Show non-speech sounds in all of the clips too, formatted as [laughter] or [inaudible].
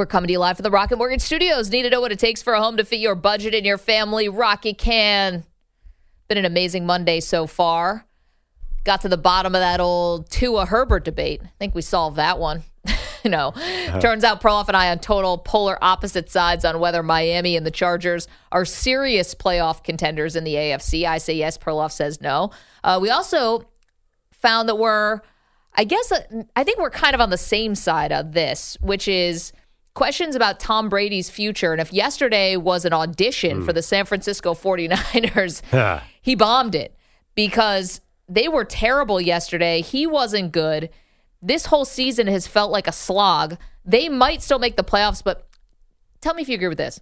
We're coming to you live from the Rocket Mortgage Studios. Need to know what it takes for a home to fit your budget and your family? Rocket can. Been an amazing Monday so far. Got to the bottom of that old Tua Herbert debate. I think we solved that one. [laughs] you know, turns out Perloff and I on total polar opposite sides on whether Miami and the Chargers are serious playoff contenders in the AFC. I say yes. Perloff says no. Uh, we also found that we're, I guess, uh, I think we're kind of on the same side of this, which is questions about Tom Brady's future. And if yesterday was an audition hmm. for the San Francisco [laughs] 49ers, he bombed it because they were terrible yesterday. He wasn't good. This whole season has felt like a slog. They might still make the playoffs, but tell me if you agree with this.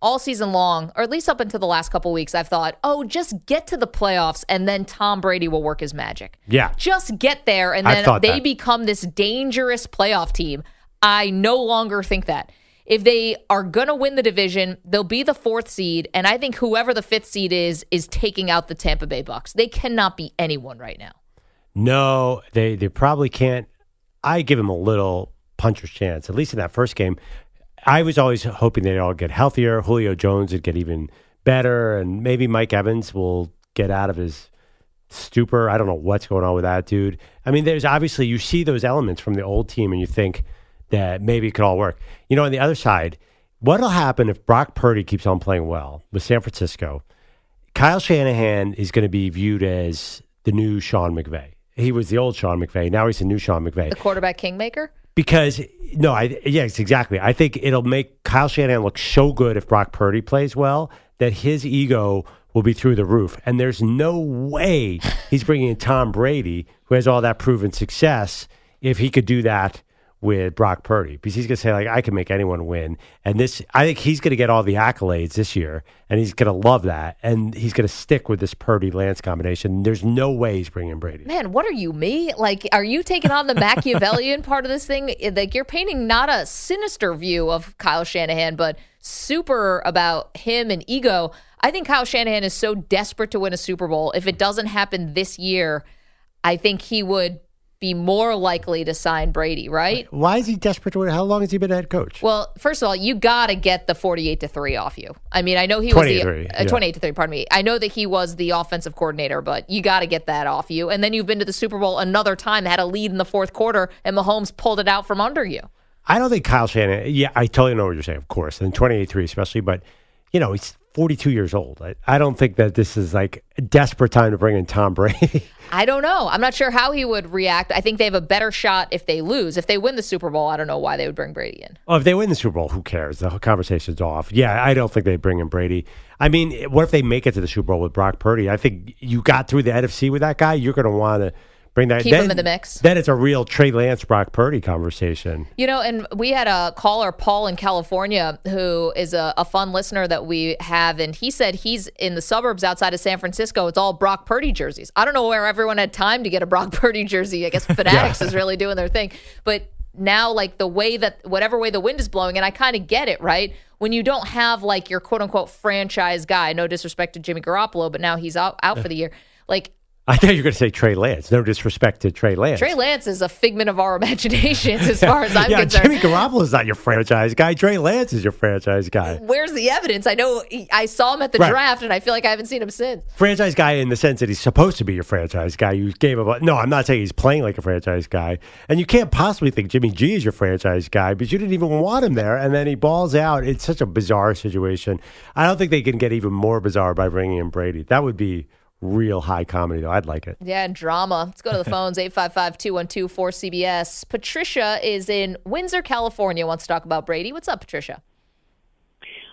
All season long, or at least up until the last couple weeks, I've thought, oh, just get to the playoffs and then Tom Brady will work his magic. Yeah. Just get there and then they that. become this dangerous playoff team. I no longer think that. If they are going to win the division, they'll be the fourth seed. And I think whoever the fifth seed is, is taking out the Tampa Bay Bucks. They cannot be anyone right now. No, they they probably can't. I give them a little puncher's chance, at least in that first game. I was always hoping they'd all get healthier. Julio Jones would get even better, and maybe Mike Evans will get out of his stupor. I don't know what's going on with that dude. I mean, there's obviously you see those elements from the old team, and you think that maybe it could all work. You know, on the other side, what'll happen if Brock Purdy keeps on playing well with San Francisco? Kyle Shanahan is going to be viewed as the new Sean McVay. He was the old Sean McVay. Now he's the new Sean McVay. The quarterback kingmaker? Because no, I yes, exactly. I think it'll make Kyle Shanahan look so good if Brock Purdy plays well that his ego will be through the roof. And there's no way he's bringing in Tom Brady, who has all that proven success, if he could do that with Brock Purdy, because he's gonna say like I can make anyone win. And this, I think he's gonna get all the accolades this year, and he's gonna love that, and he's gonna stick with this Purdy Lance combination. There's no way he's bringing Brady. Man, what are you, me? Like, are you taking on the Machiavellian part of this thing? Like, you're painting not a sinister view of Kyle Shanahan, but super about him and ego. I think Kyle Shanahan is so desperate to win a Super Bowl. If it doesn't happen this year, I think he would be more likely to sign Brady, right? Why is he desperate to win? How long has he been a head coach? Well, first of all, you got to get the 48 to 3 off you. I mean, I know he was 28 the to 3, uh, yeah. 28 to 3, pardon me. I know that he was the offensive coordinator, but you got to get that off you. And then you've been to the Super Bowl another time, had a lead in the fourth quarter, and Mahomes pulled it out from under you. I don't think Kyle Shanahan. Yeah, I totally know what you're saying, of course, and 28-3 especially. But you know, he's 42 years old. I, I don't think that this is like a desperate time to bring in Tom Brady. [laughs] I don't know. I'm not sure how he would react. I think they have a better shot if they lose. If they win the Super Bowl, I don't know why they would bring Brady in. Oh, if they win the Super Bowl, who cares? The whole conversation's off. Yeah, I don't think they bring in Brady. I mean, what if they make it to the Super Bowl with Brock Purdy? I think you got through the NFC with that guy. You're going to want to bring that. Keep then, him in the mix. Then it's a real Trey Lance, Brock Purdy conversation. You know, and we had a caller, Paul in California, who is a, a fun listener that we have, and he said he's in the suburbs outside of San Francisco. It's all Brock Purdy jerseys. I don't know where everyone had time to get a Brock [laughs] Purdy jersey. I guess [laughs] Fanatics is really doing their thing, but now like the way that whatever way the wind is blowing, and I kind of get it, right? When you don't have like your quote unquote franchise guy, no disrespect to Jimmy Garoppolo, but now he's out out for the year, like. I thought you were going to say Trey Lance. No disrespect to Trey Lance. Trey Lance is a figment of our [laughs] imaginations as far as I'm yeah, concerned. Jimmy is not your franchise guy. Trey Lance is your franchise guy. where's the evidence? I know he- I saw him at the Right. draft, and I feel like I haven't seen him since. franchise guy in the sense that he's supposed to be your franchise guy. You gave him a, no. I'm not saying he's playing like a franchise guy, and you can't possibly think Jimmy G is your franchise guy because you didn't even want him there, and then he balls out. It's such a bizarre situation. I don't think they can get even more bizarre by bringing in Brady. That would be real high comedy, though. I'd like it. Yeah, and drama. Let's go to the [laughs] phones 855 212 4CBS. Patricia is in Windsor, California, wants to talk about Brady. What's up, Patricia?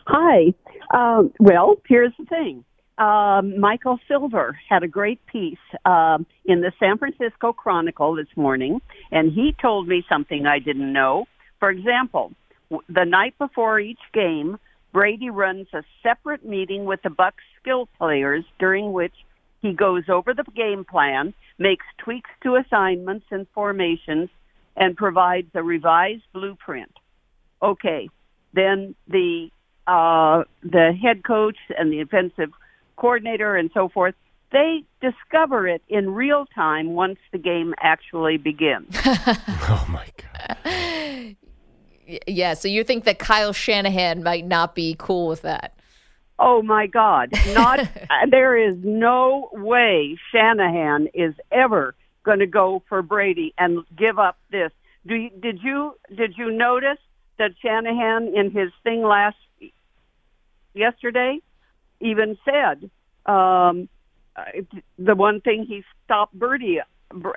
Hi. Um, well, here's the thing. Um, Michael Silver had a great piece um, in the San Francisco Chronicle this morning, and he told me something I didn't know. For example, w- the night before each game, Brady runs a separate meeting with the Bucks skill players during which he goes over the game plan, makes tweaks to assignments and formations, and provides a revised blueprint. Okay, then the uh, the head coach and the offensive coordinator and so forth, they discover it in real time once the game actually begins. [laughs] Oh my god! [laughs] Yeah, so you think that Kyle Shanahan might not be cool with that? Oh my God! Not [laughs] there is no way Shanahan is ever going to go for Brady and give up this. Do you, did you did you notice that Shanahan in his thing last yesterday even said um, uh, the one thing he stopped Birdie,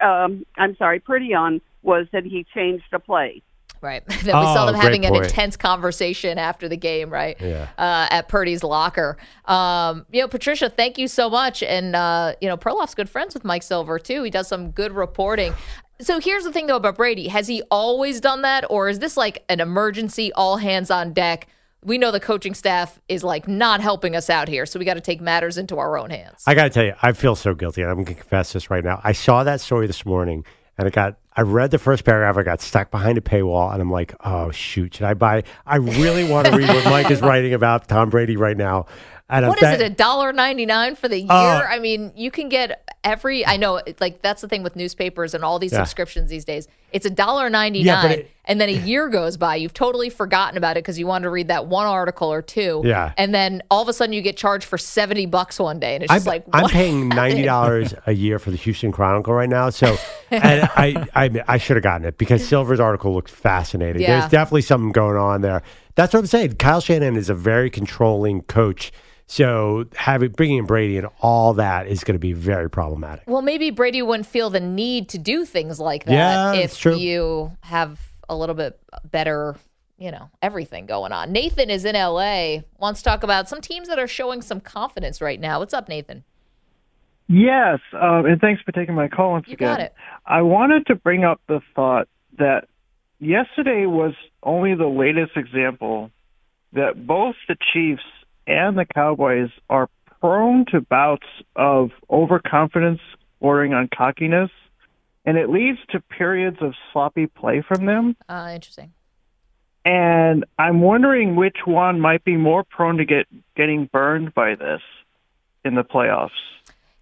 um, I'm sorry, Purdy on was that he changed the play. Right. [laughs] then we saw Oh, them great having an intense conversation after the game, right? Yeah. Uh, at Purdy's locker. Um, you know, Patricia, thank you so much. And, uh, you know, Perloff's good friends with Mike Silver, too. He does some good reporting. So here's the thing, though, about Brady. Has he always done that? Or is this like an emergency, all hands on deck? We know the coaching staff is like not helping us out here. So we got to take matters into our own hands. I got to tell you, I feel so guilty. I'm going to confess this right now. I saw that story this morning, and it got. I read the first paragraph. I got stuck behind a paywall, and I'm like, "Oh shoot, should I buy?" I really want to read what Mike is writing about Tom Brady right now. What is it, a dollar ninety nine for the uh, year? Oh. I mean, you can get every. I know, like that's the thing with newspapers and all these Yeah. subscriptions these days. It's a dollar ninety Yeah, it- and then a year goes by. You've totally forgotten about it because you wanted to read that one article or two. Yeah. and then all of a sudden you get charged for seventy bucks one day, and it's just like I'm paying [laughs] ninety dollars a year for the Houston Chronicle right now. So, [laughs] and I, I, I should have gotten it because Silver's article looked fascinating. Yeah. There's definitely something going on there. That's what I'm saying. Kyle Shanahan is a very controlling coach. So, having bringing in Brady and all that is going to be very problematic. Well, maybe Brady wouldn't feel the need to do things like that Yeah, if true. you have a little bit better, you know, everything going on. Nathan is in LA, wants to talk about some teams that are showing some confidence right now. What's up, Nathan? Yes, um, and thanks for taking my call once You again. got it. I wanted to bring up the thought that yesterday was only the latest example that both the Chiefs and the Cowboys are prone to bouts of overconfidence bordering on cockiness, and it leads to periods of sloppy play from them. Uh, interesting. And I'm wondering which one might be more prone to get getting burned by this in the playoffs.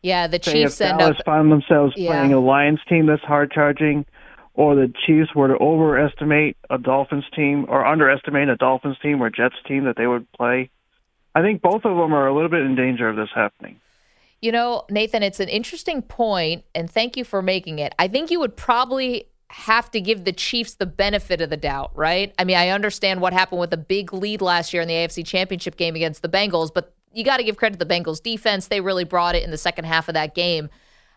Yeah, the Say Chiefs if end Dallas up. found themselves Yeah. playing a Lions team that's hard charging, or the Chiefs were to overestimate a Dolphins team or underestimate a Dolphins team or Jets team that they would play. I think both of them are a little bit in danger of this happening. You know, Nathan, it's an interesting point, and thank you for making it. I think you would probably have to give the Chiefs the benefit of the doubt, right? I mean, I understand what happened with a big lead last year in the AFC Championship game against the Bengals, but you got to give credit to the Bengals defense. They really brought it in the second half of that game.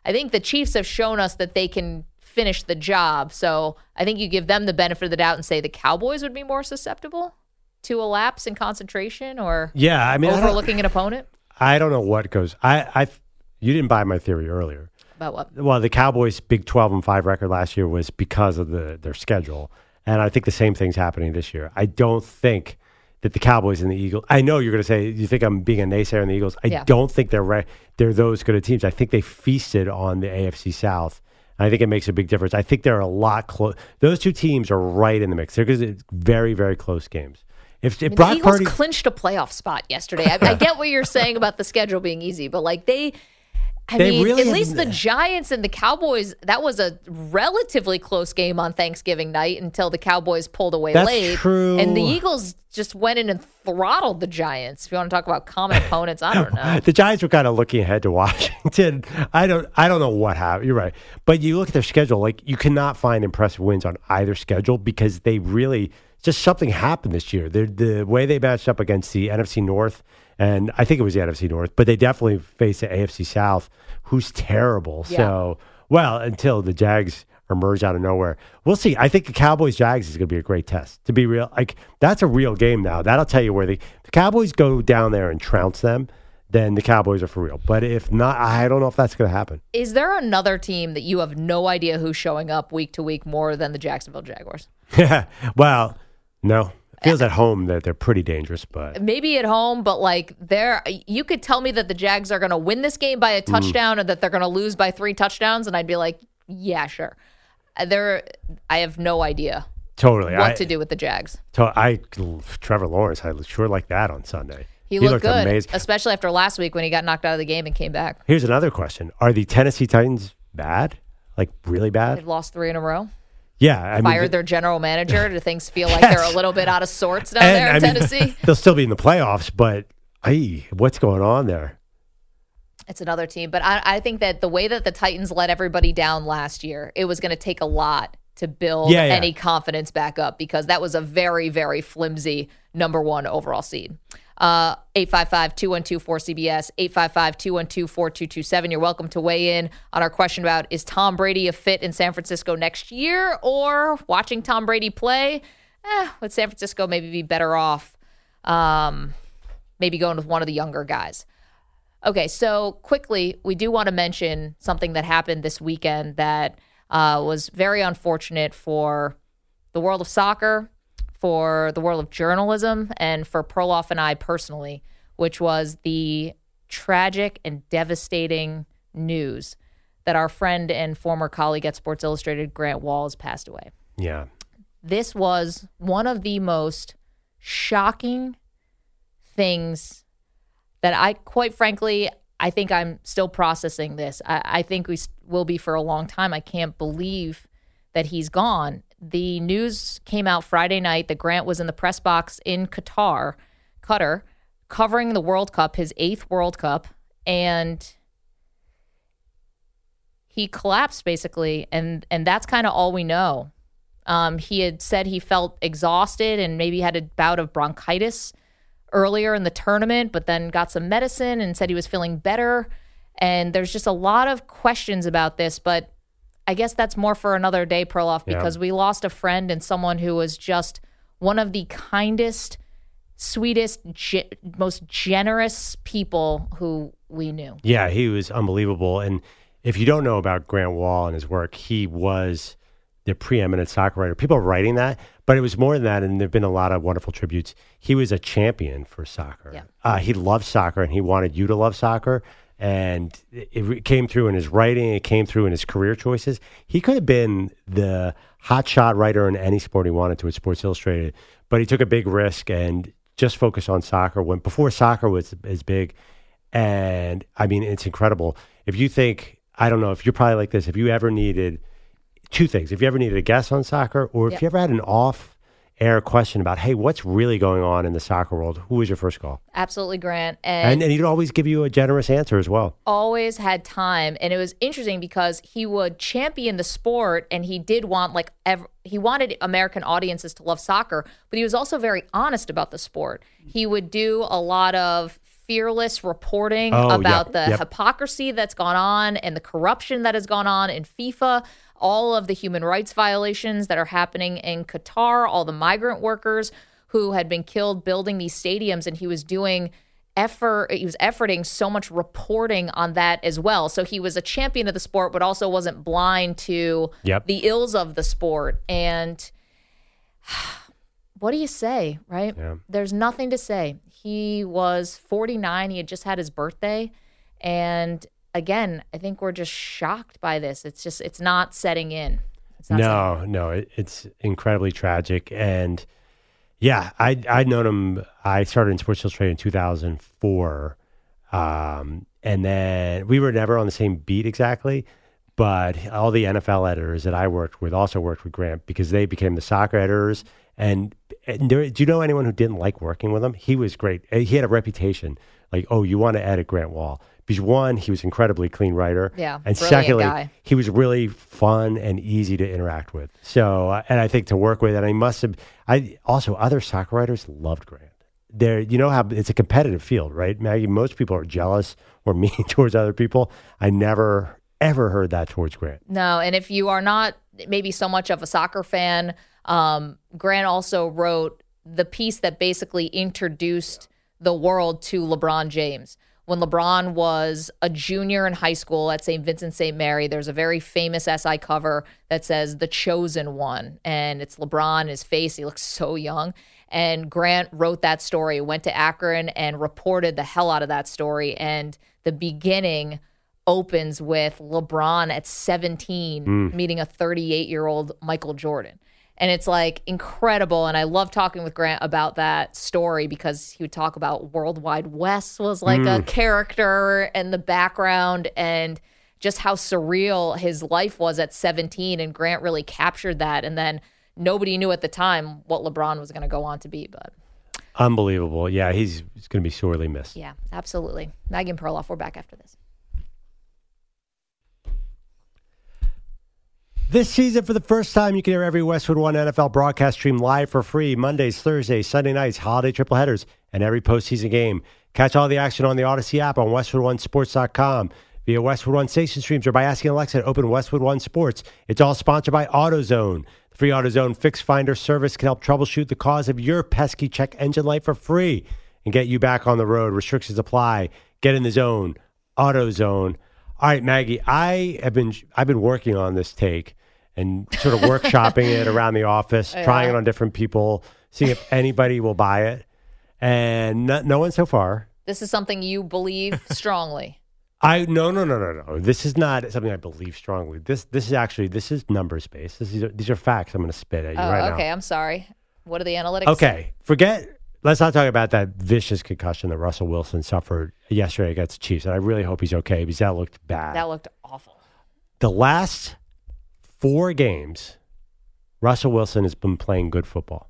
I think the Chiefs have shown us that they can finish the job. So I think you give them the benefit of the doubt and say the Cowboys would be more susceptible to a lapse in concentration or Yeah, I mean, I overlooking an opponent. I don't know what goes. I, I, you didn't buy my theory earlier. About what? Well, the Cowboys' Big Twelve and five record last year was because of the their schedule, and I think the same thing's happening this year. I don't think that the Cowboys and the Eagles. I know you're going to say you think I'm being a naysayer on the Eagles. I Yeah. don't think they're re- they're those good of teams. I think they feasted on the AFC South. I think it makes a big difference. I think they're a lot close. Those two teams are right in the mix. They're very very close games. If, if I mean, the Eagles Purdy, clinched a playoff spot yesterday. I, I [laughs] get what you're saying about the schedule being easy, but like they, I They mean, really at least the Giants and the Cowboys, that was a relatively close game on Thanksgiving night until the Cowboys pulled away That's late. true. And the Eagles just went in and throttled the Giants. If you want to talk about common [laughs] opponents, I don't know. the Giants were kind of looking ahead to Washington. I don't I don't know what happened. You're right. But you look at their schedule, like you cannot find impressive wins on either schedule because they really just something happened this year. The the way they matched up against the NFC North and I think it was the NFC North, but they definitely faced the AFC South, who's terrible. Yeah. So well, until the Jags emerge out of nowhere. We'll see. I think the Cowboys Jags is going to be a great test. To be real, like that's a real game now. That'll tell you where the, the Cowboys go down there and trounce them. Then the Cowboys are for real. But if not, I don't know if that's going to happen. Is there another team that you have no idea who's showing up week to week more than the Jacksonville Jaguars? Yeah. [laughs] well, no. It feels at home that they're pretty dangerous, but maybe at home, but like there, you could tell me that the Jags are going to win this game by a Mm. touchdown or that they're going to lose by three touchdowns, and I'd be like, yeah, sure. Uh, There, I have no idea totally. what I, to do with the Jags. To, I Trevor Lawrence, I sure like that on Sunday. He, looked, good, amazing. especially after last week when he got knocked out of the game and came back. Here's another question: Are the Tennessee Titans bad? Like really bad? They've lost three in a row. Yeah, I mean, fired their general manager. Do things feel like they're a little bit out of sorts down there in and, I mean, Tennessee? [laughs] they'll still be in the playoffs, but hey, what's going on there? It's another team, but I, I think that the way that the Titans let everybody down last year, it was going to take a lot to build Yeah, yeah. any confidence back up because that was a very, very flimsy number one overall seed. Uh, 855-212-4CBS, 855-212-4227. You're welcome to weigh in on our question about is Tom Brady a fit in San Francisco next year or watching Tom Brady play? Eh, would San Francisco maybe be better off um, maybe going with one of the younger guys? Okay, so quickly, we do want to mention something that happened this weekend that uh, was very unfortunate for the world of soccer, for the world of journalism, and for Perloff and I personally, which was the tragic and devastating news that our friend and former colleague at Sports Illustrated, Grant Wahl, passed away Yeah, this was one of the most shocking things that I, quite frankly, I think I'm still processing this. I, I think we will be for a long time. I can't believe that he's gone. The news came out Friday night that Grant was in the press box in Qatar, Qatar, covering the World Cup, his eighth World Cup, and he collapsed basically, and and that's kind of all we know. Um, he had said he felt exhausted and maybe had a bout of bronchitis earlier in the tournament, but then got some medicine and said he was feeling better. And there's just a lot of questions about this, but I guess that's more for another day, Perloff, Yeah. because we lost a friend and someone who was just one of the kindest, sweetest, ge- most generous people who we knew. yeah, he was unbelievable. And if you don't know about Grant Wahl and his work, he was the preeminent soccer writer. People are writing that, but it was more than that. And there've been a lot of wonderful tributes. He was a champion for soccer. Yeah. Uh, he loved soccer, and he wanted you to love soccer. And it, came through in his writing. It came through in his career choices. He could have been the hotshot writer in any sport he wanted to at Sports Illustrated, but he took a big risk and just focused on soccer when before soccer was as big. And I mean, it's incredible. If you think, I don't know, if you're probably like this, if you ever needed two things, if you ever needed a guest on soccer, or if Yep. you ever had an off air question about, hey, what's really going on in the soccer world, who was your first call? Absolutely, Grant. And, and he'd always give you a generous answer as well. always had time and it was interesting because he would champion the sport and he did want like ev- he wanted american audiences to love soccer but he was also very honest about the sport he would do a lot of fearless reporting Oh, about yep, the yep. hypocrisy that's gone on and the corruption that has gone on in FIFA, all of the human rights violations that are happening in Qatar, all the migrant workers who had been killed building these stadiums and he was doing effort he was efforting so much reporting on that as well. So he was a champion of the sport but also wasn't blind to Yep. the ills of the sport and what do you say, right? Yeah. There's nothing to say. He was 49. He had just had his birthday. And again, I think we're just shocked by this. It's just, it's not setting in. It's not setting No, no, it, it's incredibly tragic. And yeah, I I'd known him. I started in Sports Illustrated in 2004, um, and then we were never on the same beat exactly. But all the NFL editors that I worked with also worked with Grant because they became the soccer editors. And, and there, do you know anyone who didn't like working with him? He was great. He had a reputation like, oh, you want to edit Grant Wahl because one, he was incredibly clean writer. Yeah, and secondly, guy. he was really fun and easy to interact with. So, uh, and I think to work with, and I must have, I also other soccer writers loved Grant. There, you know how it's a competitive field, right, Maggie? Most people are jealous or [laughs] mean towards other people. I never ever heard that towards Grant. No, and if you are not maybe so much of a soccer fan, um, Grant also wrote the piece that basically introduced the world to LeBron James. When LeBron was a junior in high school at St. Vincent St. Mary, there's a very famous SI cover that says The Chosen One. And it's LeBron, his face, he looks so young. And Grant wrote that story, went to Akron and reported the hell out of that story. And the beginning opens with LeBron at 17 hmm. meeting a 38 year old Michael Jordan. And it's like incredible. And I love talking with Grant about that story because he would talk about World Wide Wes was like a mm. character and the background and just how surreal his life was at 17. And Grant really captured that. And then nobody knew at the time what LeBron was going to go on to be. But Unbelievable. Yeah, he's, he's going to be sorely missed. yeah, absolutely. Megan Perloff, we're back after this. This season, for the first time, you can hear every Westwood One NFL broadcast stream live for free Mondays, Thursdays, Sunday nights, holiday triple headers, and every postseason game. Catch all the action on the Odyssey app on WestwoodOneSports.com via Westwood One station streams or by asking Alexa to open Westwood One Sports. It's all sponsored by AutoZone. The free AutoZone Fix Finder service can help troubleshoot the cause of your pesky check engine light for free and get you back on the road. Restrictions apply. Get in the zone. AutoZone. All right, Maggie. I have been I've been working on this take and sort of workshopping it [laughs] around the office, trying it on different people, seeing if anybody will buy it, and no, no one so far. This is something you believe [laughs] strongly. I no no no no no. This is not something I believe strongly. This this is actually this is numbers based. This is these are facts. I'm going to spit at you Oh, right okay. now. I'm sorry. What are the analytics? Okay, forget. Let's not talk about that vicious concussion that Russell Wilson suffered yesterday against the Chiefs. And I really hope he's okay because that looked bad. That looked awful. the last four games, Russell Wilson has been playing good football.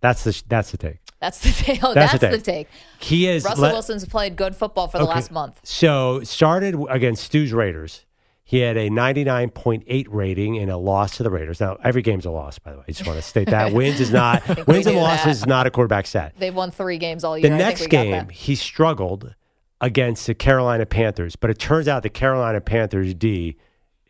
That's the that's the take. That's the [laughs] take. That's That's, the the take. take. He is Russell let- Wilson's played good football for the Okay. last month. So started against Stu's Raiders. He had a 99.8 rating in a loss to the Raiders. Now every game's a loss, by the way. I just want to state that [laughs] wins is not wins and losses is not a quarterback stat. They've won three games all year. The I think next game, he struggled against the Carolina Panthers, but it turns out the Carolina Panthers D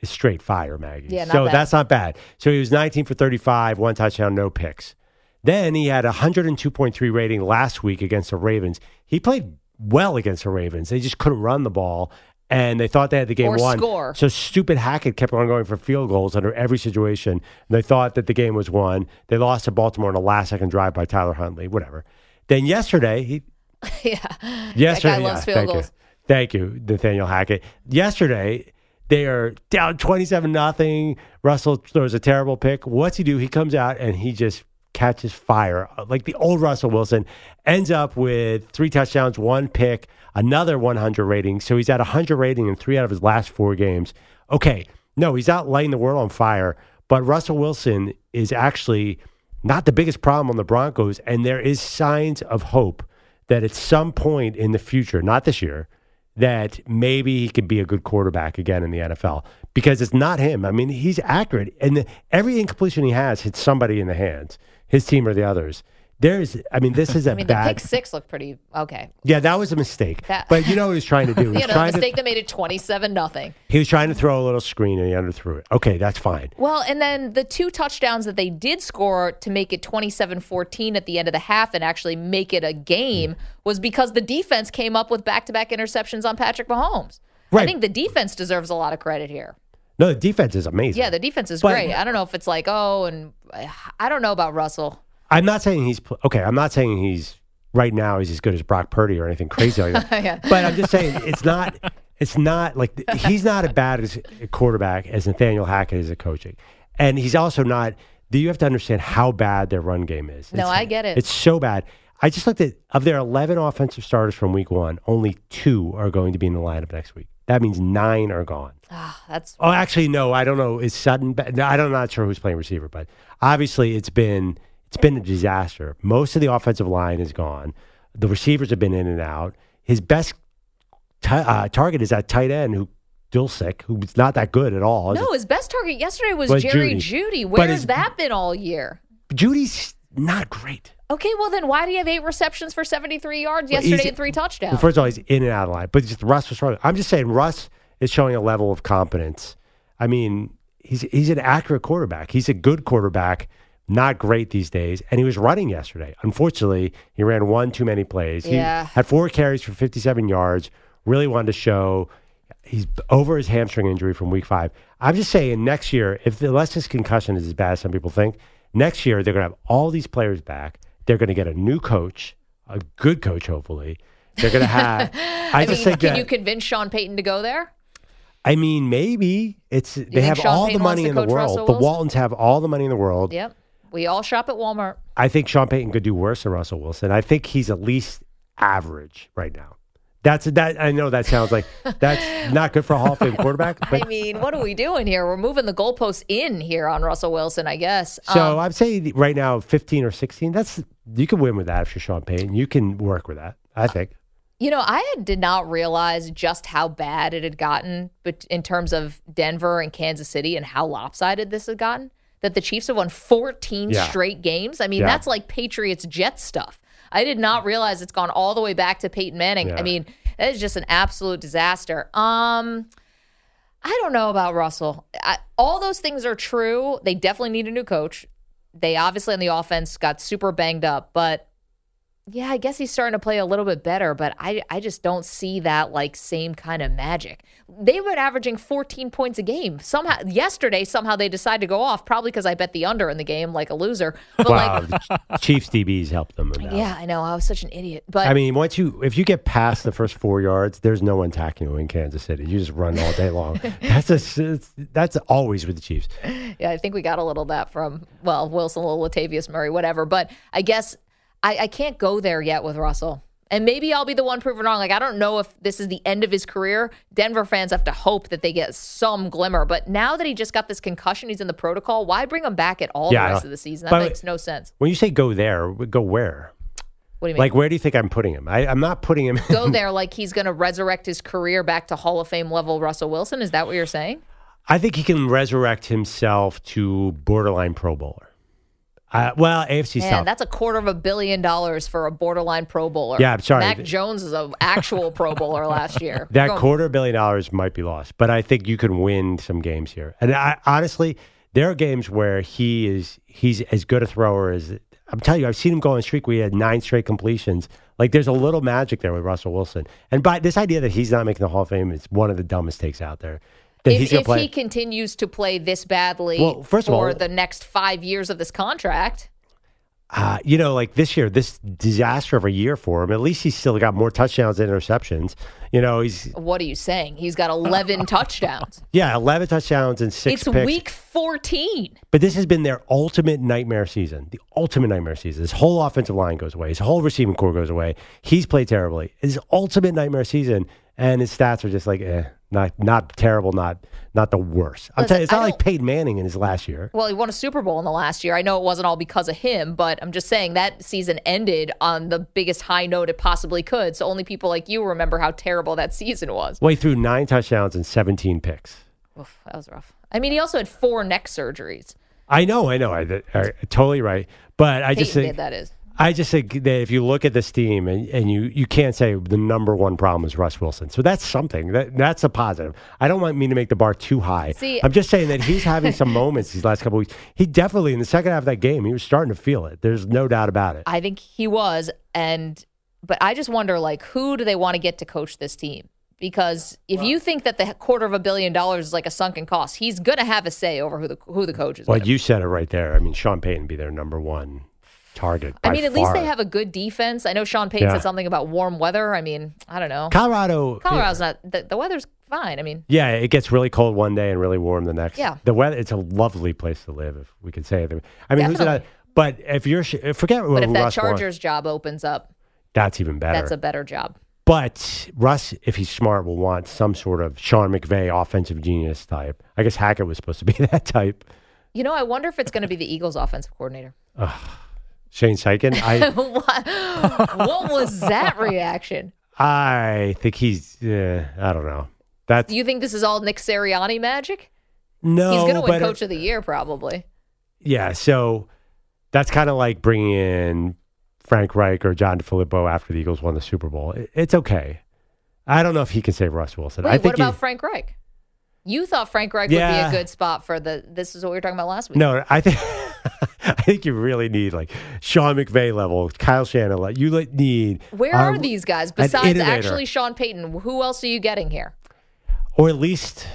is straight fire, Maggie. Yeah, so bad. that's not bad. So he was 19 for 35, one touchdown, no picks. Then he had a 102.3 rating last week against the Ravens. He played well against the Ravens. They just couldn't run the ball, and they thought they had the game Or won. score. So stupid Hackett kept on going for field goals under every situation. And they thought that the game was won. They lost to Baltimore in a last second drive by Tyler Huntley, whatever. Then yesterday, he [laughs] yeah. Yesterday, loves yeah, field thank goals. you, thank you, Nathaniel Hackett. Yesterday, they are down twenty-seven nothing. Russell throws a terrible pick. What's he do? He comes out and he just catches fire like the old Russell Wilson. Ends up with three touchdowns, one pick, another 100 rating. So he's at 100 rating in three out of his last four games. Okay, no, he's not lighting the world on fire, but Russell Wilson is actually not the biggest problem on the Broncos, and there is signs of hope that at some point in the future, not this year, that maybe he could be a good quarterback again in the NFL because it's not him. I mean, he's accurate, and the, every incompletion he has hits somebody in the hands, his team or the others. There's, I mean, this is a I mean, the pick six looked pretty okay. yeah, that was a mistake. That- but you know what he was trying to do? [laughs] He was, You know, the trying mistake to, that made it twenty-seven nothing. he was trying to throw a little screen and he underthrew it. Okay, that's fine. Well, and then the two touchdowns that they did score to make it 27-14 at the end of the half and actually make it a game was because the defense came up with back-to-back interceptions on Patrick Mahomes. I Right. think the defense deserves a lot of credit here. No, the defense is amazing. Yeah, the defense is But- great. I don't know if it's like, oh, and I don't know about Russell. I'm not saying he's okay. I'm not saying he's right now he's as good as Brock Purdy or anything crazy like that. [laughs] Yeah. But I'm just saying it's not. It's not like he's not as bad as a quarterback as Nathaniel Hackett is at coaching, and he's also not. Do you have to understand how bad their run game is? No, It's- I get it. It's so bad. I just looked at of their 11 offensive starters from week one, only two are going to be in the lineup next week. That means nine are gone. Ah, that's Oh, actually, no. I don't know. Is Sutton? ba- no, I don't, I'm not sure who's playing receiver, but obviously it's been it's been a disaster. Most of the offensive line is gone. The receivers have been in and out. His best ti uh, target is that tight end who Dulcich, who's not that good at all. no. His best target yesterday was Was Jerry Jeudy. Jeudy. But Where's his- that been all year? Jeudy's not great. Okay, well then why do you have eight receptions for 73 yards Well, yesterday and three Well, touchdowns? First of all, he's in and out of line, but just Russ was struggling. I'm just saying Russ is showing a level of competence. I mean, he's he's an accurate quarterback. He's a good quarterback, not great these days. And he was running yesterday. Unfortunately, he ran one too many plays. He Yeah. had four carries for 57 yards. Really wanted to show he's over his hamstring injury from week five. I'm just saying next year, if the unless his concussion is as bad as some people think, next year they're going to have all these players back. They're going to get a new coach, a good coach, hopefully. They're going to have. I, I just mean, think can that. you convince Sean Payton to go there? I mean, maybe it's they have Sean all Payton the money in the world. The Waltons have all the money in the world. Yep. We all shop at Walmart. I think Sean Payton could do worse than Russell Wilson. I think he's at least average right now. That's that. I know that sounds like [laughs] that's not good for a Hall of Fame quarterback. But I mean, what are we doing here? We're moving the goalposts in here on Russell Wilson, I guess. so Um, I'm saying right now, 15 or 16. That's you can win with that if you're Sean Payton. You can work with that. I think. You know, I had- did not realize just how bad it had gotten, but in terms of Denver and Kansas City and how lopsided this had gotten. That the Chiefs have won 14 Yeah. straight games. I mean, Yeah. that's like Patriots Jets stuff. I did not realize it's gone all the way back to Peyton Manning. Yeah. I mean, that is just an absolute disaster. Um, I don't know about Russell. I, all those things are true. They definitely need a new coach. They obviously on the offense got super banged up, but yeah, I guess he's starting to play a little bit better, but I I just don't see that like same kind of magic. They were averaging 14 points a game. Somehow yesterday somehow they decided to go off probably because I bet the under in the game like a loser. But Wow, like [laughs] Chiefs DBs helped them. yeah, I know. I was such an idiot. But I mean, once you if you get past the first four yards, there's no one tackling you in Kansas City. You just run all day long. [laughs] that's a, that's always with the Chiefs. Yeah, I think we got a little of that from well Wilson, little Latavius Murray, whatever. But I guess I, I can't go there yet with Russell, and maybe I'll be the one proven wrong. Like I don't know if this is the end of his career. Denver fans have to hope that they get some glimmer. But now that he just got this concussion, he's in the protocol. Why bring him back at all Yeah, the rest of the season? That makes no sense. When you say go there, go where? What do you mean? Like where do you think I'm putting him? I, I'm not putting him. go there like he's going to resurrect his career back to Hall of Fame level Russell Wilson? Is that what you're saying? I think he can resurrect himself to borderline Pro Bowler. Uh, well, AFC Man, South. that's a quarter of a billion dollars for a borderline Pro Bowler. Yeah, I'm sorry. Mac Jones is an actual Pro Bowler [laughs] last year. that Go- quarter billion dollars might be lost, but I think you can win some games here. And I honestly, there are games where he is he's as good a thrower as I'm telling you. I've seen him go on a streak. We had nine straight completions. Like there's a little magic there with Russell Wilson. And by this idea that he's not making the Hall of Fame is one of the dumbest takes out there. If, if he continues to play this badly Well, first of for all- the next five years of this contract, uh, you know, like this year, this disaster of a year for him. At least he's still got more touchdowns than interceptions. You know, he's what are you saying? He's got 11 [laughs] touchdowns. yeah, eleven touchdowns and six It's picks. week 14. But this has been their ultimate nightmare season. The ultimate nightmare season. His whole offensive line goes away. His whole receiving core goes away. He's played terribly. His ultimate nightmare season, and his stats are just like, eh, not not terrible, not not the worst. I'm Listen, telling you, it's I not like don't- Peyton Manning in his last year. Well, he won a Super Bowl in the last year. I know it wasn't all because of him, but I'm just saying that season ended on the biggest high note it possibly could. So only people like you remember how terrible that [laughs] season was. Well, he threw nine touchdowns and 17 picks. Oof, that was rough. I mean, he also had four neck surgeries. I know, I know, I, I totally right. But I Peyton just think did, that is. I just think that if you look at this team and, and you, you can't say the number one problem is Russ Wilson. So that's something. That that's a positive. I don't want me to make the bar too high. See- I'm just saying that he's having [laughs] some moments these last couple weeks. He definitely in the second half of that game, he was starting to feel it. There's no doubt about it. I think he was, and but I just wonder, like, who do they want to get to coach this team? Because if you think that the quarter of a billion dollars is like a sunken cost, he's going to have a say over who the who the coach is. Well, you said it right there. I mean, Sean Payton be their number one target. I mean, at least they have a good defense. I know Sean Payton Yeah. said something about warm weather. I mean, I don't know. Colorado. Colorado's not the, the weather's fine. I mean, Yeah, it gets really cold one day and really warm the next. Yeah. the weather. It's a lovely place to live, if we could say it. I mean, who's it? But if you're forget but if that Russ wants, Chargers job opens up, that's even better. that's a better job. But Russ, if he's smart, will want some sort of Sean McVay offensive genius type. I guess Hackett was supposed to be [laughs] that type. You know, I wonder if it's going to be the Eagles' offensive coordinator. Shane Steichen, I [laughs] what, what was that reaction? I think he's. Uh, I don't know. That's Do you think this is all Nick Sirianni magic? no. He's going to win uh, Coach of the Year, probably. Yeah, so that's kind of like bringing in Frank Reich or John DeFilippo after the Eagles won the Super Bowl. It- It's okay. I don't know if he can save Russ Wilson. Wait, I think what about he- Frank Reich? You thought Frank Reich Yeah. would be a good spot for the. This is what we were talking about last week. No, I think [laughs] [laughs] I think you really need like Sean McVay level, Kyle Shanahan. Like you like, need Where uh, are these guys besides actually Sean Payton? Who else are you getting here? or at least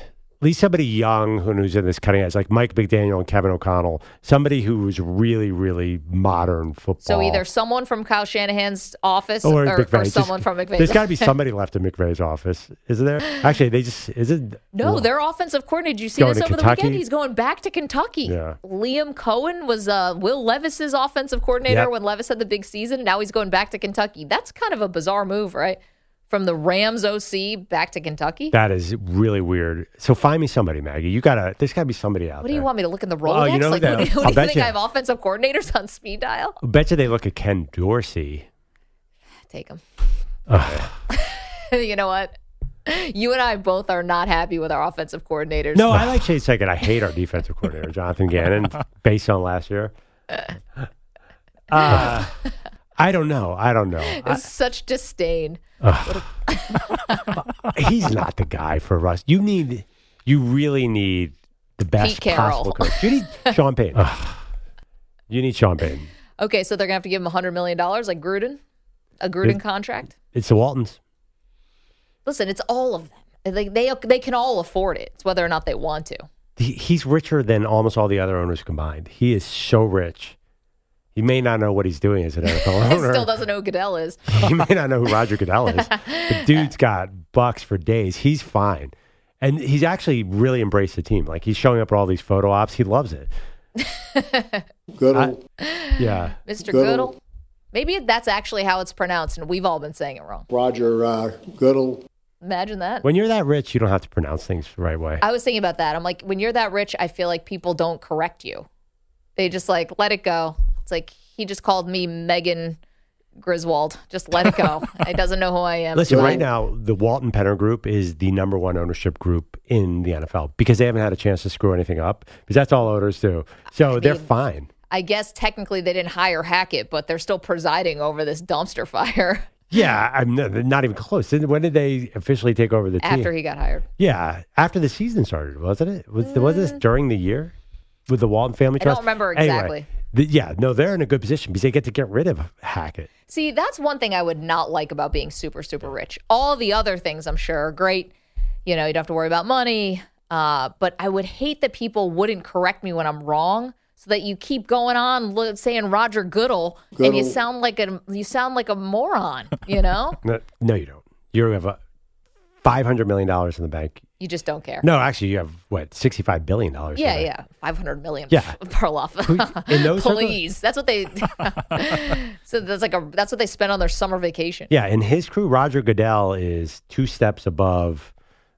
least somebody young who- who's in this cutting edge, like Mike McDaniel and Kevin O'Connell. Somebody who's really, really modern football. So either someone from Kyle Shanahan's office or, or, or someone from McVay. There's got to be [laughs] somebody left in McVay's office, isn't there? Actually, they just is it? No, well, their offensive coordinator. Did you see this over the weekend? He's going back to Kentucky. Yeah. Liam Coen was uh, Will Levis's offensive coordinator Yep. when Levis had the big season. Now he's going back to Kentucky. That's kind of a bizarre move, right? From the Rams OC back to Kentucky. That is really weird. So find me somebody, Maggie. You gotta. There's gotta be somebody out there. What do there. you want me to look in the Well, Rolodex? you know like, that- [laughs] do you, what I'll do you bet think you- I have offensive coordinators on speed dial? I bet you they look at Ken Dorsey. Take them. [laughs] you know what? You and I both are not happy with our offensive coordinators. No, I like Chase Second. I hate our defensive coordinator, Jonathan Gannon, based on last year. [laughs] Uh, I don't know. I don't know. I- such disdain. [laughs] he's not the guy for Russ. You need, you really need the best possible coach. You need [laughs] Sean Payton. you need Sean Payton. Okay, so they're gonna have to give him hundred million dollars, like Gruden, a Gruden contract. It's the Waltons. Listen, it's all of them. Like they they can all afford it. It's whether or not they want to. He, he's richer than almost all the other owners combined. He is so rich. He may not know what he's doing as an [laughs] NFL He owner. still doesn't know who Goodell is. [laughs] he may not know who Roger Goodell is. The [laughs] dude's got bucks for days. He's fine. And he's actually really embraced the team. Like he's showing up for all these photo ops. He loves it. Goodell, Yeah. Mr. Goodell. Goodell. Maybe that's actually how it's pronounced, and we've all been saying it wrong. Roger uh, Goodell. Imagine that. When you're that rich, you don't have to pronounce things the right way. I was thinking about that. I'm like, when you're that rich, I feel like people don't correct you. They just like let it go. It's like he just called me Megan Griswold. Just let it go. [laughs] he doesn't know who I am. Listen, Fine. right now, the Walton Penner Group is the number one ownership group in the NFL because they haven't had a chance to screw anything up because that's all owners do. So they're mean- fine. I guess technically they didn't hire Hackett, but they're still presiding over this dumpster fire [laughs] Yeah, I'm not, not even close. When did they officially take over the team? after he got hired. Yeah, after the season started, wasn't it? Was was this during the year with the Walton family Mm. I don't trust? remember Anyway, exactly. The- yeah, no, they're in a good position because they get to get rid of Hackett. See, that's one thing I would not like about being super, super rich. All the other things I'm sure are great. You know, you don't have to worry about money. Uh, but I would hate that people wouldn't correct me when I'm wrong, so that you keep going on lo- saying Roger Goodell, and you sound like a you sound like a moron. You know, [laughs] No, no, you don't. You have a five hundred million dollars in the bank. you just don't care. No, actually, you have what sixty-five billion dollars. Yeah, yeah, five hundred million. Yeah. [laughs] Perloff. in those [laughs] circles- Please, that's what they. [laughs] so that's like a that's what they spend on their summer vacation. Yeah, and his crew, Roger Goodell, is two steps above.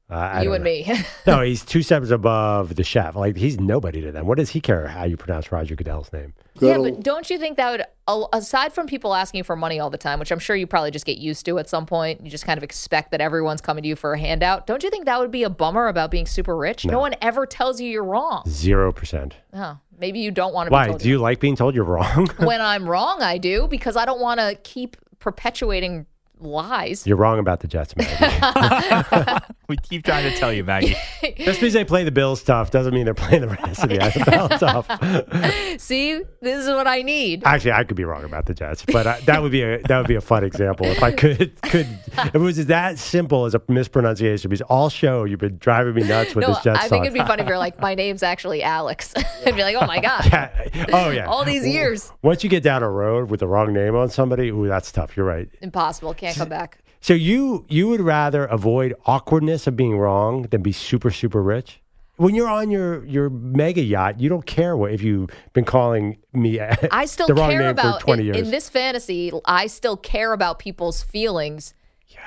Uh, you and know. me. No, he's two steps above the chef. Like he's nobody to them. What does he care how you pronounce Roger Goodell's name? Goodell. Yeah, but don't you think that would, a- aside from people asking for money all the time, which I'm sure you probably just get used to at some point, you just kind of expect that everyone's coming to you for a handout. Don't you think that would be a bummer about being super rich? No, one ever tells you you're wrong. Zero percent. Oh, maybe you don't want to be Why? Do you like being told you're wrong? [laughs] when [laughs] I'm wrong, I do because I don't want to keep perpetuating lies. you're wrong about the Jets, man. [laughs] We keep trying to tell you, Maggie. [laughs] Just because they play the Bills stuff doesn't mean they're playing the rest of the NFL stuff. [laughs] See, this is what I need. Actually, I could be wrong about the Jets, but uh, that would be a that would be a fun example if I could could if it was that simple as a mispronunciation. Because all show you've been driving me nuts with No, this Jets I talk. think it'd be funny if you're like, my name's actually Alex. I'd be like, oh my God. Yeah. Oh yeah. All these years. Once you get down a road with the wrong name on somebody, ooh, that's tough. You're right. Impossible. Can't come back. So you you would rather avoid awkwardness of being wrong than be super super rich? When you're on your your mega yacht, you don't care what if you've been calling me [laughs] I still the wrong care name about for 20 in, years. in this fantasy. I still care about people's feelings,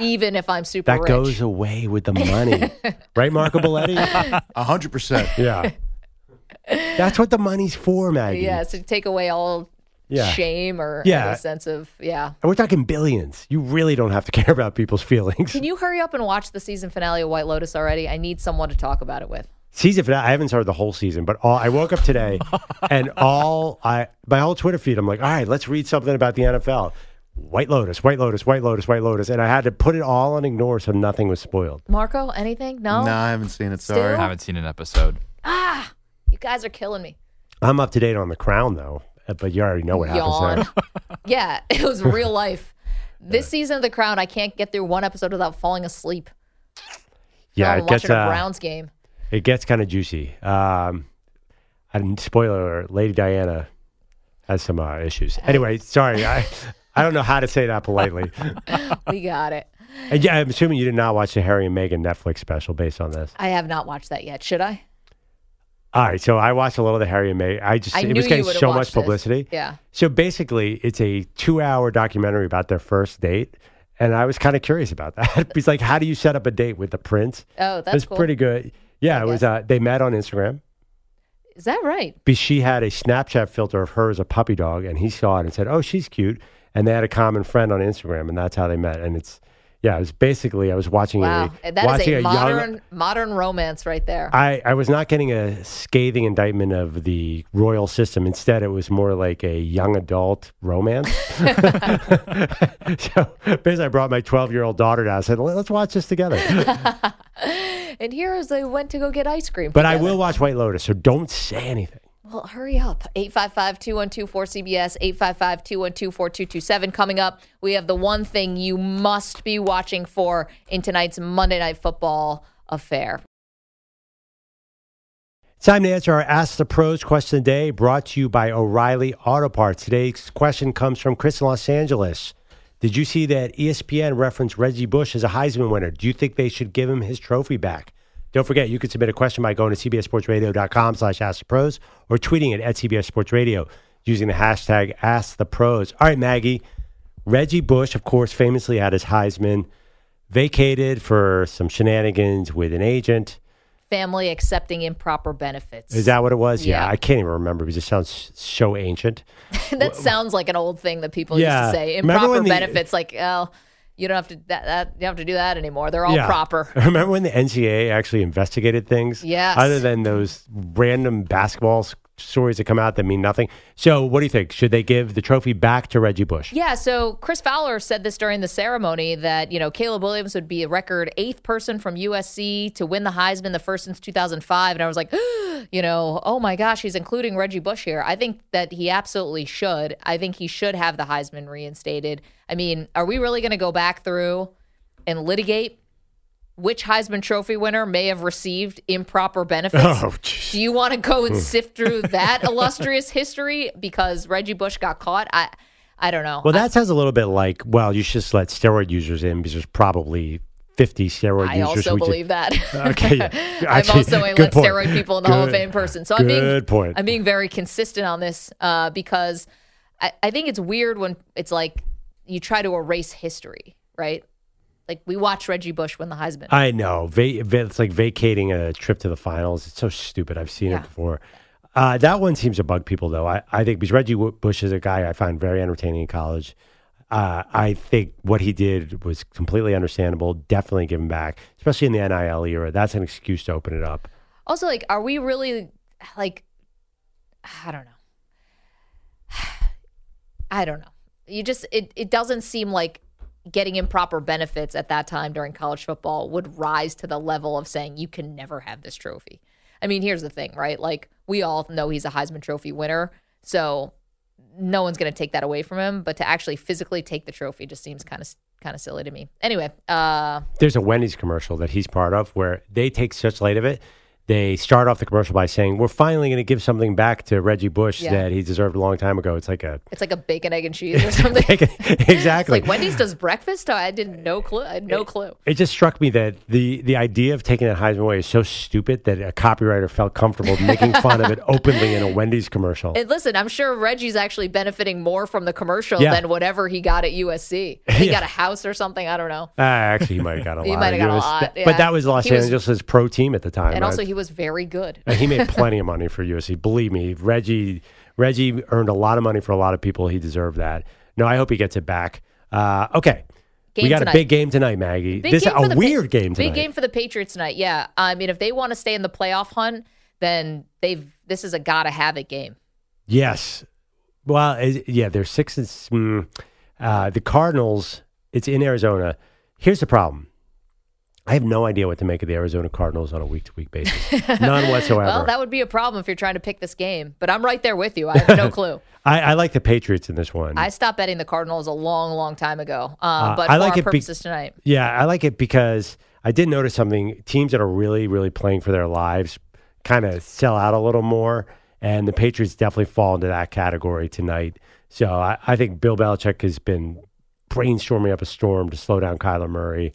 even if I'm super that rich. goes away with the money, [laughs] right, Marco Belletti? [laughs] A hundred percent. Yeah, that's what the money's for, Maggie. yeah, to take away all Yeah. shame or Yeah. any sense of yeah. And we're talking billions. You really don't have to [laughs] care about people's feelings. Can you hurry up and watch the season finale of White Lotus already? I need someone to talk about it with. season finale. I haven't started the whole season, but all I woke up today [laughs] and all I my whole Twitter feed. I'm like, all right, let's read something about the NFL. White Lotus, White Lotus, White Lotus, White Lotus, and I had to put it all on ignore so nothing was spoiled. Marco, anything? No. No, I haven't seen it. Still? Sorry. I haven't seen an episode. Ah, you guys are killing me. I'm up to date on the Crown though, but you already know what Yawn. happens there. [laughs] yeah, it was real life. This season of The Crown, I can't get through one episode without falling asleep. Yeah, I'm it gets watching a uh, Browns game. it gets kind of juicy. Um, and spoiler: alert, Lady Diana has some uh, issues. Anyway, [laughs] sorry, I I don't know how to say that politely. [laughs] We got it. And yeah, I'm assuming you did not watch the Harry and Meghan Netflix special based on this. I have not watched that yet. Should I? All right, so I watched a little of the Harry and May. I just I it was getting so much watched this. publicity. Yeah. So basically, it's a two-hour documentary about their first date, and I was kind of curious about that. [laughs] He's like, "How do you set up a date with the prince?" Oh, that's It's cool. pretty good. Yeah, I it was. Uh, they met on Instagram. Is that right? Because she had a Snapchat filter of her as a puppy dog, and he saw it and said, "Oh, she's cute." And they had a common friend on Instagram, and that's how they met. And it's yeah, it was basically I was watching Wow, a that watching is a, young. modern modern romance right there. I, I was not getting a scathing indictment of the royal system. Instead, it was more like a young adult romance. [laughs] [laughs] so basically, I brought my 12 year old daughter down. I said, let's watch this together. [laughs] and here as they went to go get ice cream. But I will watch White Lotus, so don't say anything. Well, hurry up. 855 212 4CBS, 855 212 4227. Coming up, we have the one thing you must be watching for in tonight's Monday Night Football affair. Time to answer our Ask the Pros question of the day, brought to you by O'Reilly Auto Parts. Today's question comes from Chris in Los Angeles. Did you see that ESPN referenced Reggie Bush as a Heisman winner? Do you think they should give him his trophy back? Don't forget, you can submit a question by going to cbssportsradio.com slash ask the pros or tweeting it at CBS Sports Radio using the hashtag Ask the Pros. All right, Maggie. Reggie Bush, of course, famously had his Heisman vacated for some shenanigans with an agent. Family accepting improper benefits. Is that what it was? Yeah, Yeah. I can't even remember because it sounds so ancient. [laughs] that sounds like an old thing that people Yeah. used to say. Improper the- benefits, like, oh, you don't have to that, that you don't have to do that anymore. They're all yeah. proper. [laughs] Remember when the NCAA actually investigated things? Yes. Other than those random basketball stories that come out that mean nothing. So, what do you think? Should they give the trophy back to Reggie Bush? Yeah, so Chris Fowler said this during the ceremony that, you know, Caleb Williams would be a record eighth person from USC to win the Heisman, the first since 2005. And I was like, [gasps] you know, oh my gosh, he's including Reggie Bush here. I think that he absolutely should. I think he should have the Heisman reinstated. I mean, are we really going to go back through and litigate which Heisman Trophy winner may have received improper benefits? Oh. Do you want to go and sift through [laughs] that illustrious history because Reggie Bush got caught? I I don't know. Well, that sounds a little bit like, well, you should just let steroid users in because there's probably 50 steroid users. I users. also who ju- believe that. [laughs] Okay, yeah. [laughs] I'm also a let point. steroid people in the Hall of Fame person. So I'm being good point. I'm being very consistent on this uh, because I, I think it's weird when it's like you try to erase history, right? Like we watched Reggie Bush win the Heisman. I know. Va- va- it's like vacating a trip to the finals. It's so stupid. I've seen Yeah. it before. Uh, that one seems to bug people, though. I, I think because Reggie W- Bush is a guy I find very entertaining in college. Uh, I think what he did was completely understandable. Definitely give him back, especially in the NIL era. That's an excuse to open it up. Also, like, are we really like? I don't know. [sighs] I don't know. You just it it doesn't seem like getting improper benefits at that time during college football would rise to the level of saying you can never have this trophy. I mean, here's the thing, right? Like we all know he's a Heisman Trophy winner, so no one's going to take that away from him. But to actually physically take the trophy just seems kind of kind of silly to me. Anyway, uh, There's a Wendy's commercial that he's part of where they take such light of it. They start off the commercial by saying, "We're finally going to give something back to Reggie Bush Yeah. that he deserved a long time ago." It's like a it's like a bacon, egg, and [laughs] cheese or something. [laughs] It's exactly. like Wendy's does breakfast. I did no clue. I had no clue. It just struck me that the the idea of taking that Heisman away is so stupid that a copywriter felt comfortable making [laughs] fun of it openly in a Wendy's commercial. And listen, I'm sure Reggie's actually benefiting more from the commercial Yeah. than whatever he got at USC. He Yeah. got a house or something. I don't know. Ah, actually, he might have got a lot. He might have got a It was- lot, But that was Los He was- Angeles' pro team at the time. And right? also, he was very good. And he made [laughs] plenty of money for USC. Believe me, Reggie Reggie earned a lot of money for a lot of people. He deserved that. No, I hope he gets it back. Uh, okay, we got tonight. a big game tonight, Maggie. Big this is a the Pa- weird game tonight. Big game for the Patriots tonight. Yeah, I mean, if they want to stay in the playoff hunt, then they've. This is a gotta have it game. Yes. Well, yeah, they're six and mm, uh, the Cardinals. It's in Arizona. Here's the problem. I have no idea what to make of the Arizona Cardinals on a week to week basis. None [laughs] whatsoever. Well, that would be a problem if you're trying to pick this game. But I'm right there with you. I have no [laughs] clue. I, I like the Patriots in this one. I stopped betting the Cardinals a long, long time ago. Um, Uh, but I for like our it be- tonight, yeah, I like it because I did notice something. Teams that are really, really playing for their lives kind of sell out a little more, and the Patriots definitely fall into that category tonight. So I, I think Bill Belichick has been brainstorming up a storm to slow down Kyler Murray.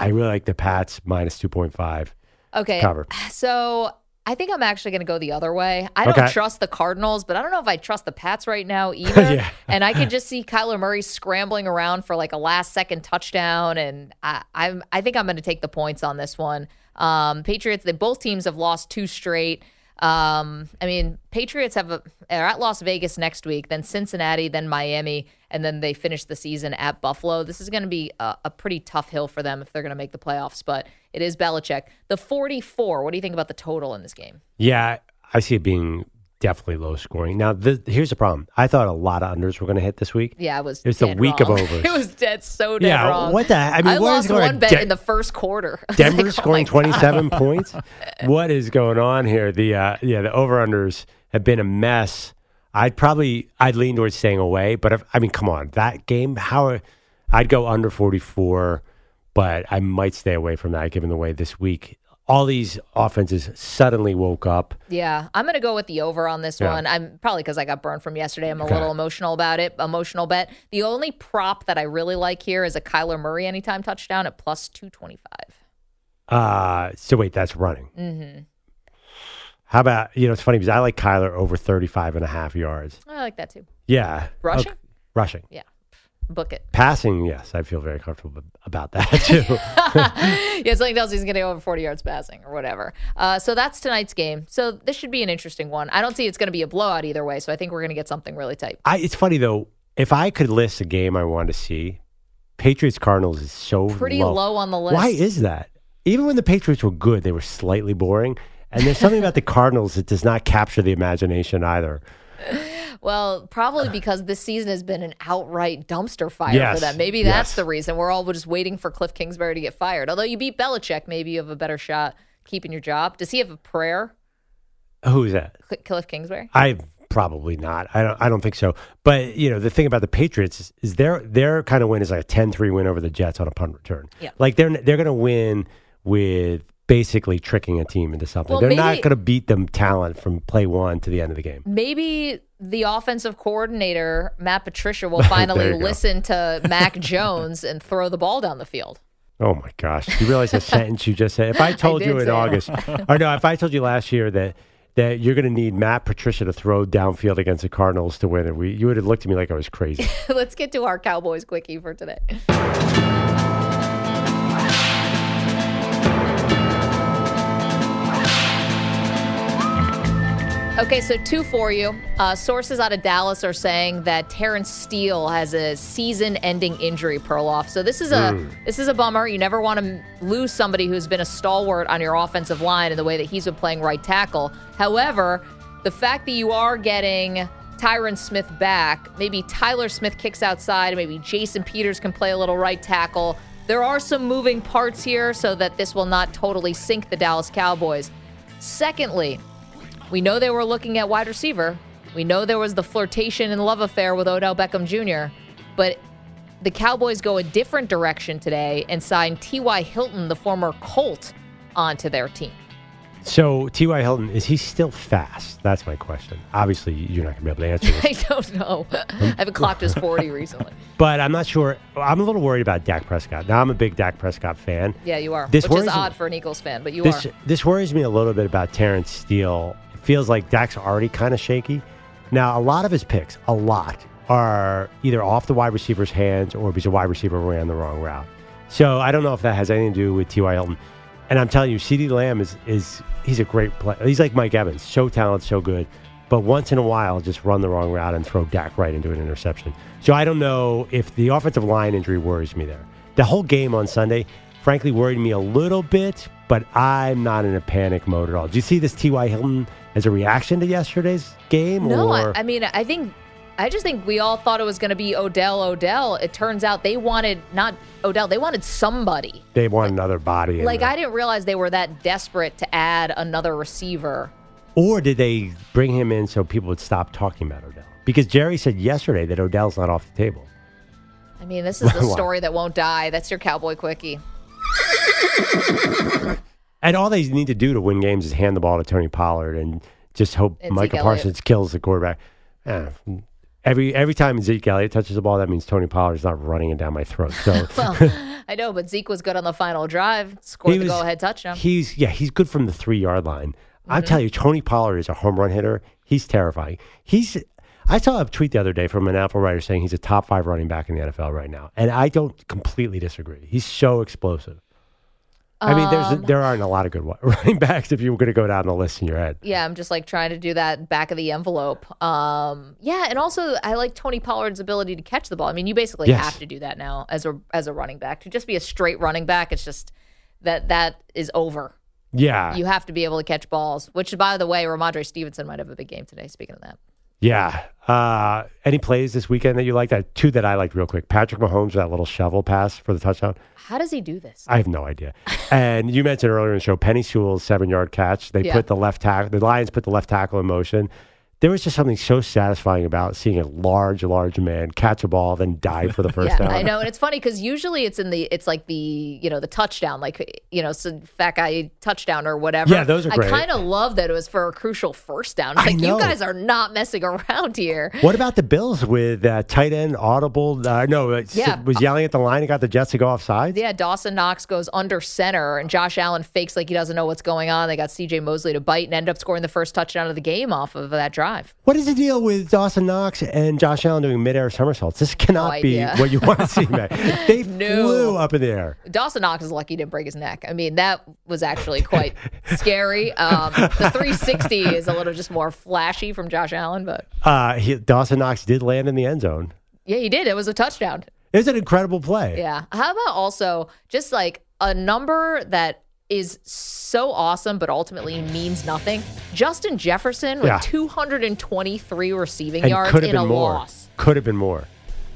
I really like the Pats minus two point five. okay. Cover. So I think I'm actually going to go the other way. I don't Okay. trust the Cardinals, but I don't know if I trust the Pats right now [laughs] either. Yeah. and I could [laughs] just see Kyler Murray scrambling around for like a last second touchdown, and I, I'm I think I'm going to take the points on this one. Um, Patriots, they both teams have lost two straight. Um, I mean, Patriots have a, are at Las Vegas next week, then Cincinnati, then Miami, and then they finish the season at Buffalo. This is going to be a, a pretty tough hill for them if they're going to make the playoffs, but it is Belichick. The 44, what do you think about the total in this game? Yeah, I see it being definitely low scoring. Now, here's the problem. I thought a lot of unders were going to hit this week. Yeah, it was. It was the week of wrong. overs. [laughs] it was dead so dead Yeah, wrong. what the- I mean, what is lost going one bet De- in the first quarter. [laughs] Denver like, oh scoring God. 27 [laughs] points. What is going on here? The uh, yeah, the over unders have been a mess. I'd probably I'd lean towards staying away, but if, I mean, come on, that game. How I'd go under 44, but I might stay away from that given the way this week all these offenses suddenly woke up. Yeah, I'm going to go with the over on this Yeah. one. I'm probably because I got burned from yesterday. I'm a Okay. little emotional about it. Emotional bet. The only prop that I really like here is a Kyler Murray anytime touchdown at plus 225. Uh, so wait, that's running. Mm-hmm. How about, you know, it's funny because I like Kyler over 35 and a half yards. I like that too. Yeah. Rushing? Okay. Rushing. Yeah, book it. Passing, yes, I feel very comfortable about that [laughs] too. [laughs] yeah, something tells me he's going to go over 40 yards passing or whatever. Uh, so that's tonight's game. So this should be an interesting one. I don't see it's going to be a blowout either way. So I think we're going to get something really tight. I, it's funny though. If I could list a game I want to see, Patriots Cardinals is so Pretty low. low on the list. Why is that? Even when the Patriots were good, they were slightly boring. And there's something about the Cardinals that does not capture the imagination either. [laughs] Well, probably because this season has been an outright dumpster fire Yes, for them. Maybe that's yes. the reason. We're all just waiting for Cliff Kingsbury to get fired. Although you beat Belichick, maybe you have a better shot keeping your job. Does he have a prayer, Who is that? Cl- Cliff Kingsbury? I probably not. I don't. I don't think so. But you know, the thing about the Patriots is, is their their kind of win is like a 10-3 win over the Jets on a punt return. Yeah. Like they're they're going to win with basically tricking a team into something. Well, they're not going to beat them talent from play one to the end of the game. Maybe the offensive coordinator, Matt Patricia, will [laughs] finally listen to Mac [laughs] Jones and throw the ball down the field. Oh my gosh! You realize the sentence you just said? If I [laughs] told you in. August, or no, if I told you last year that that you're going to need Matt Patricia to throw downfield against the Cardinals to win, it, we you would have looked at me like I was crazy. Let's get to our Cowboys quickie for today. Okay, so two for you. Uh, sources out of Dallas are saying that Terrence Steele has a season-ending injury, Perloff. So this is a this is a bummer. You never want to lose somebody who's been a stalwart on your offensive line in the way that he's been playing right tackle. However, the fact that you are getting Tyron Smith back, maybe Tyler Smith kicks outside, maybe Jason Peters can play a little right tackle. There are some moving parts here so that this will not totally sink the Dallas Cowboys. Secondly, we know they were looking at wide receiver. We know there was the flirtation and love affair with Odell Beckham Jr., but the Cowboys go a different direction today and sign T.Y. Hilton, the former Colt, onto their team. so T.Y. Hilton is he still fast? That's my question. Obviously, you're not going to be able to answer [laughs] this, I don't know. I haven't clocked his 40 [laughs] recently. but I'm not sure. I'm a little worried about Dak Prescott. Now I'm a big Dak Prescott fan. Yeah, you are. This which is worries me. odd for an Eagles fan, but you this are. this worries me a little bit about Terrence Steele. Feels like Dak's already kind of shaky. Now, a lot of his picks, a lot, are either off the wide receiver's hands or because a wide receiver ran the wrong route. So I don't know if that has anything to do with T.Y. Hilton. And I'm telling you, CeeDee Lamb is is he's a great player. He's like Mike Evans, so talented, so good. But once in a while, just run the wrong route and throw Dak right into an interception. So I don't know if the offensive line injury worries me there. The whole game on Sunday, frankly, worried me a little bit, but I'm not in a panic mode at all. Do you see this T.Y. Hilton as a reaction to yesterday's game? No, or I, I mean, I think, I just think we all thought it was going to be Odell, Odell. It turns out they wanted not Odell, they wanted somebody. they want another body? Like, there. I didn't realize they were that desperate to add another receiver. Or did they bring him in so people would stop talking about Odell? Because Jerry said yesterday that Odell's not off the table. I mean, this is the [laughs] story that won't die. That's your Cowboy Quickie. [laughs] And all they need to do to win games is hand the ball to Tony Pollard and just hope And Elliott. Parsons kills the quarterback. Every every time Zeke Elliott touches the ball, that means Tony Pollard's not running it down my throat. So [laughs] Well, I know, but Zeke was good on the final drive, scored He the was- go ahead touchdown. he's yeah, he's good from the three yard line. I'm mm-hmm. telling you, Tony Pollard is a home run hitter. He's terrifying. He's. I saw a tweet the other day from an Apple writer saying he's a top five running back in the NFL right now, and I don't completely disagree. He's so explosive. I mean, there's there aren't a lot of good [laughs] running backs if you were going to go down the list in your head. Yeah, I'm just like trying to do that back of the envelope. Um, yeah, and also I like Tony Pollard's ability to catch the ball. I mean, you basically Yes. have to do that now as a as a running back. To just be a straight running back, it's just that that is over. Yeah, You have to be able to catch balls. Which, by the way, Rhamondre Stevenson might have a big game today. Speaking of that, yeah. Uh, any plays this weekend that you like? That two that I liked real quick. Patrick Mahomes with that little shovel pass for the touchdown. how does he do this? I have no idea. and you mentioned earlier in the show, Penei Sewell's seven yard catch. They Yeah. put the left tackle, the Lions put the left tackle in motion. There was just something so satisfying about seeing a large, large man catch a ball, then dive for the [laughs] first yeah, down. I know, and it's funny because usually it's in the it's like the you know the touchdown, like you know, so fat guy touchdown or whatever. Yeah, those are great. I kind of love that it was for a crucial first down. It's I like know. you guys are not messing around here. What about the Bills with uh, tight end audible? Uh, no, uh, Yeah. was yelling at the line and got the Jets to go offside. Yeah, Dawson Knox goes under center, and Josh Allen fakes like he doesn't know what's going on. They got C.J. Mosley to bite and end up scoring the first touchdown of the game off of that drive. What is the deal with Dawson Knox and Josh Allen doing midair somersaults? This cannot No be what you want to see, man. [laughs] They No. flew up in the air. Dawson Knox is lucky he didn't break his neck. I mean, that was actually quite [laughs] scary. Um, the 360 is a little just more flashy from Josh Allen, but Uh, he, Dawson Knox did land in the end zone. yeah, he did. It was a touchdown. It was an incredible play. Yeah. How about also just like a number that is so awesome but ultimately means nothing? Justin Jefferson with Yeah. 223 receiving and yards could have in been a more. loss. Could have been more.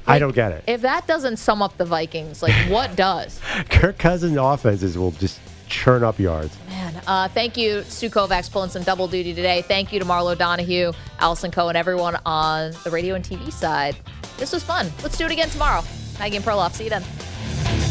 I don't get it. If that doesn't sum up the Vikings, like [laughs] what does? Kirk Cousins' offenses will just churn up yards. Man, uh, thank you, Stu Kovacs, pulling some double duty today. Thank you to Marlo Donahue, Allison Cohen, everyone on the radio and TV side. This was fun. Let's do it again tomorrow. Maggie and Perloff. See you then.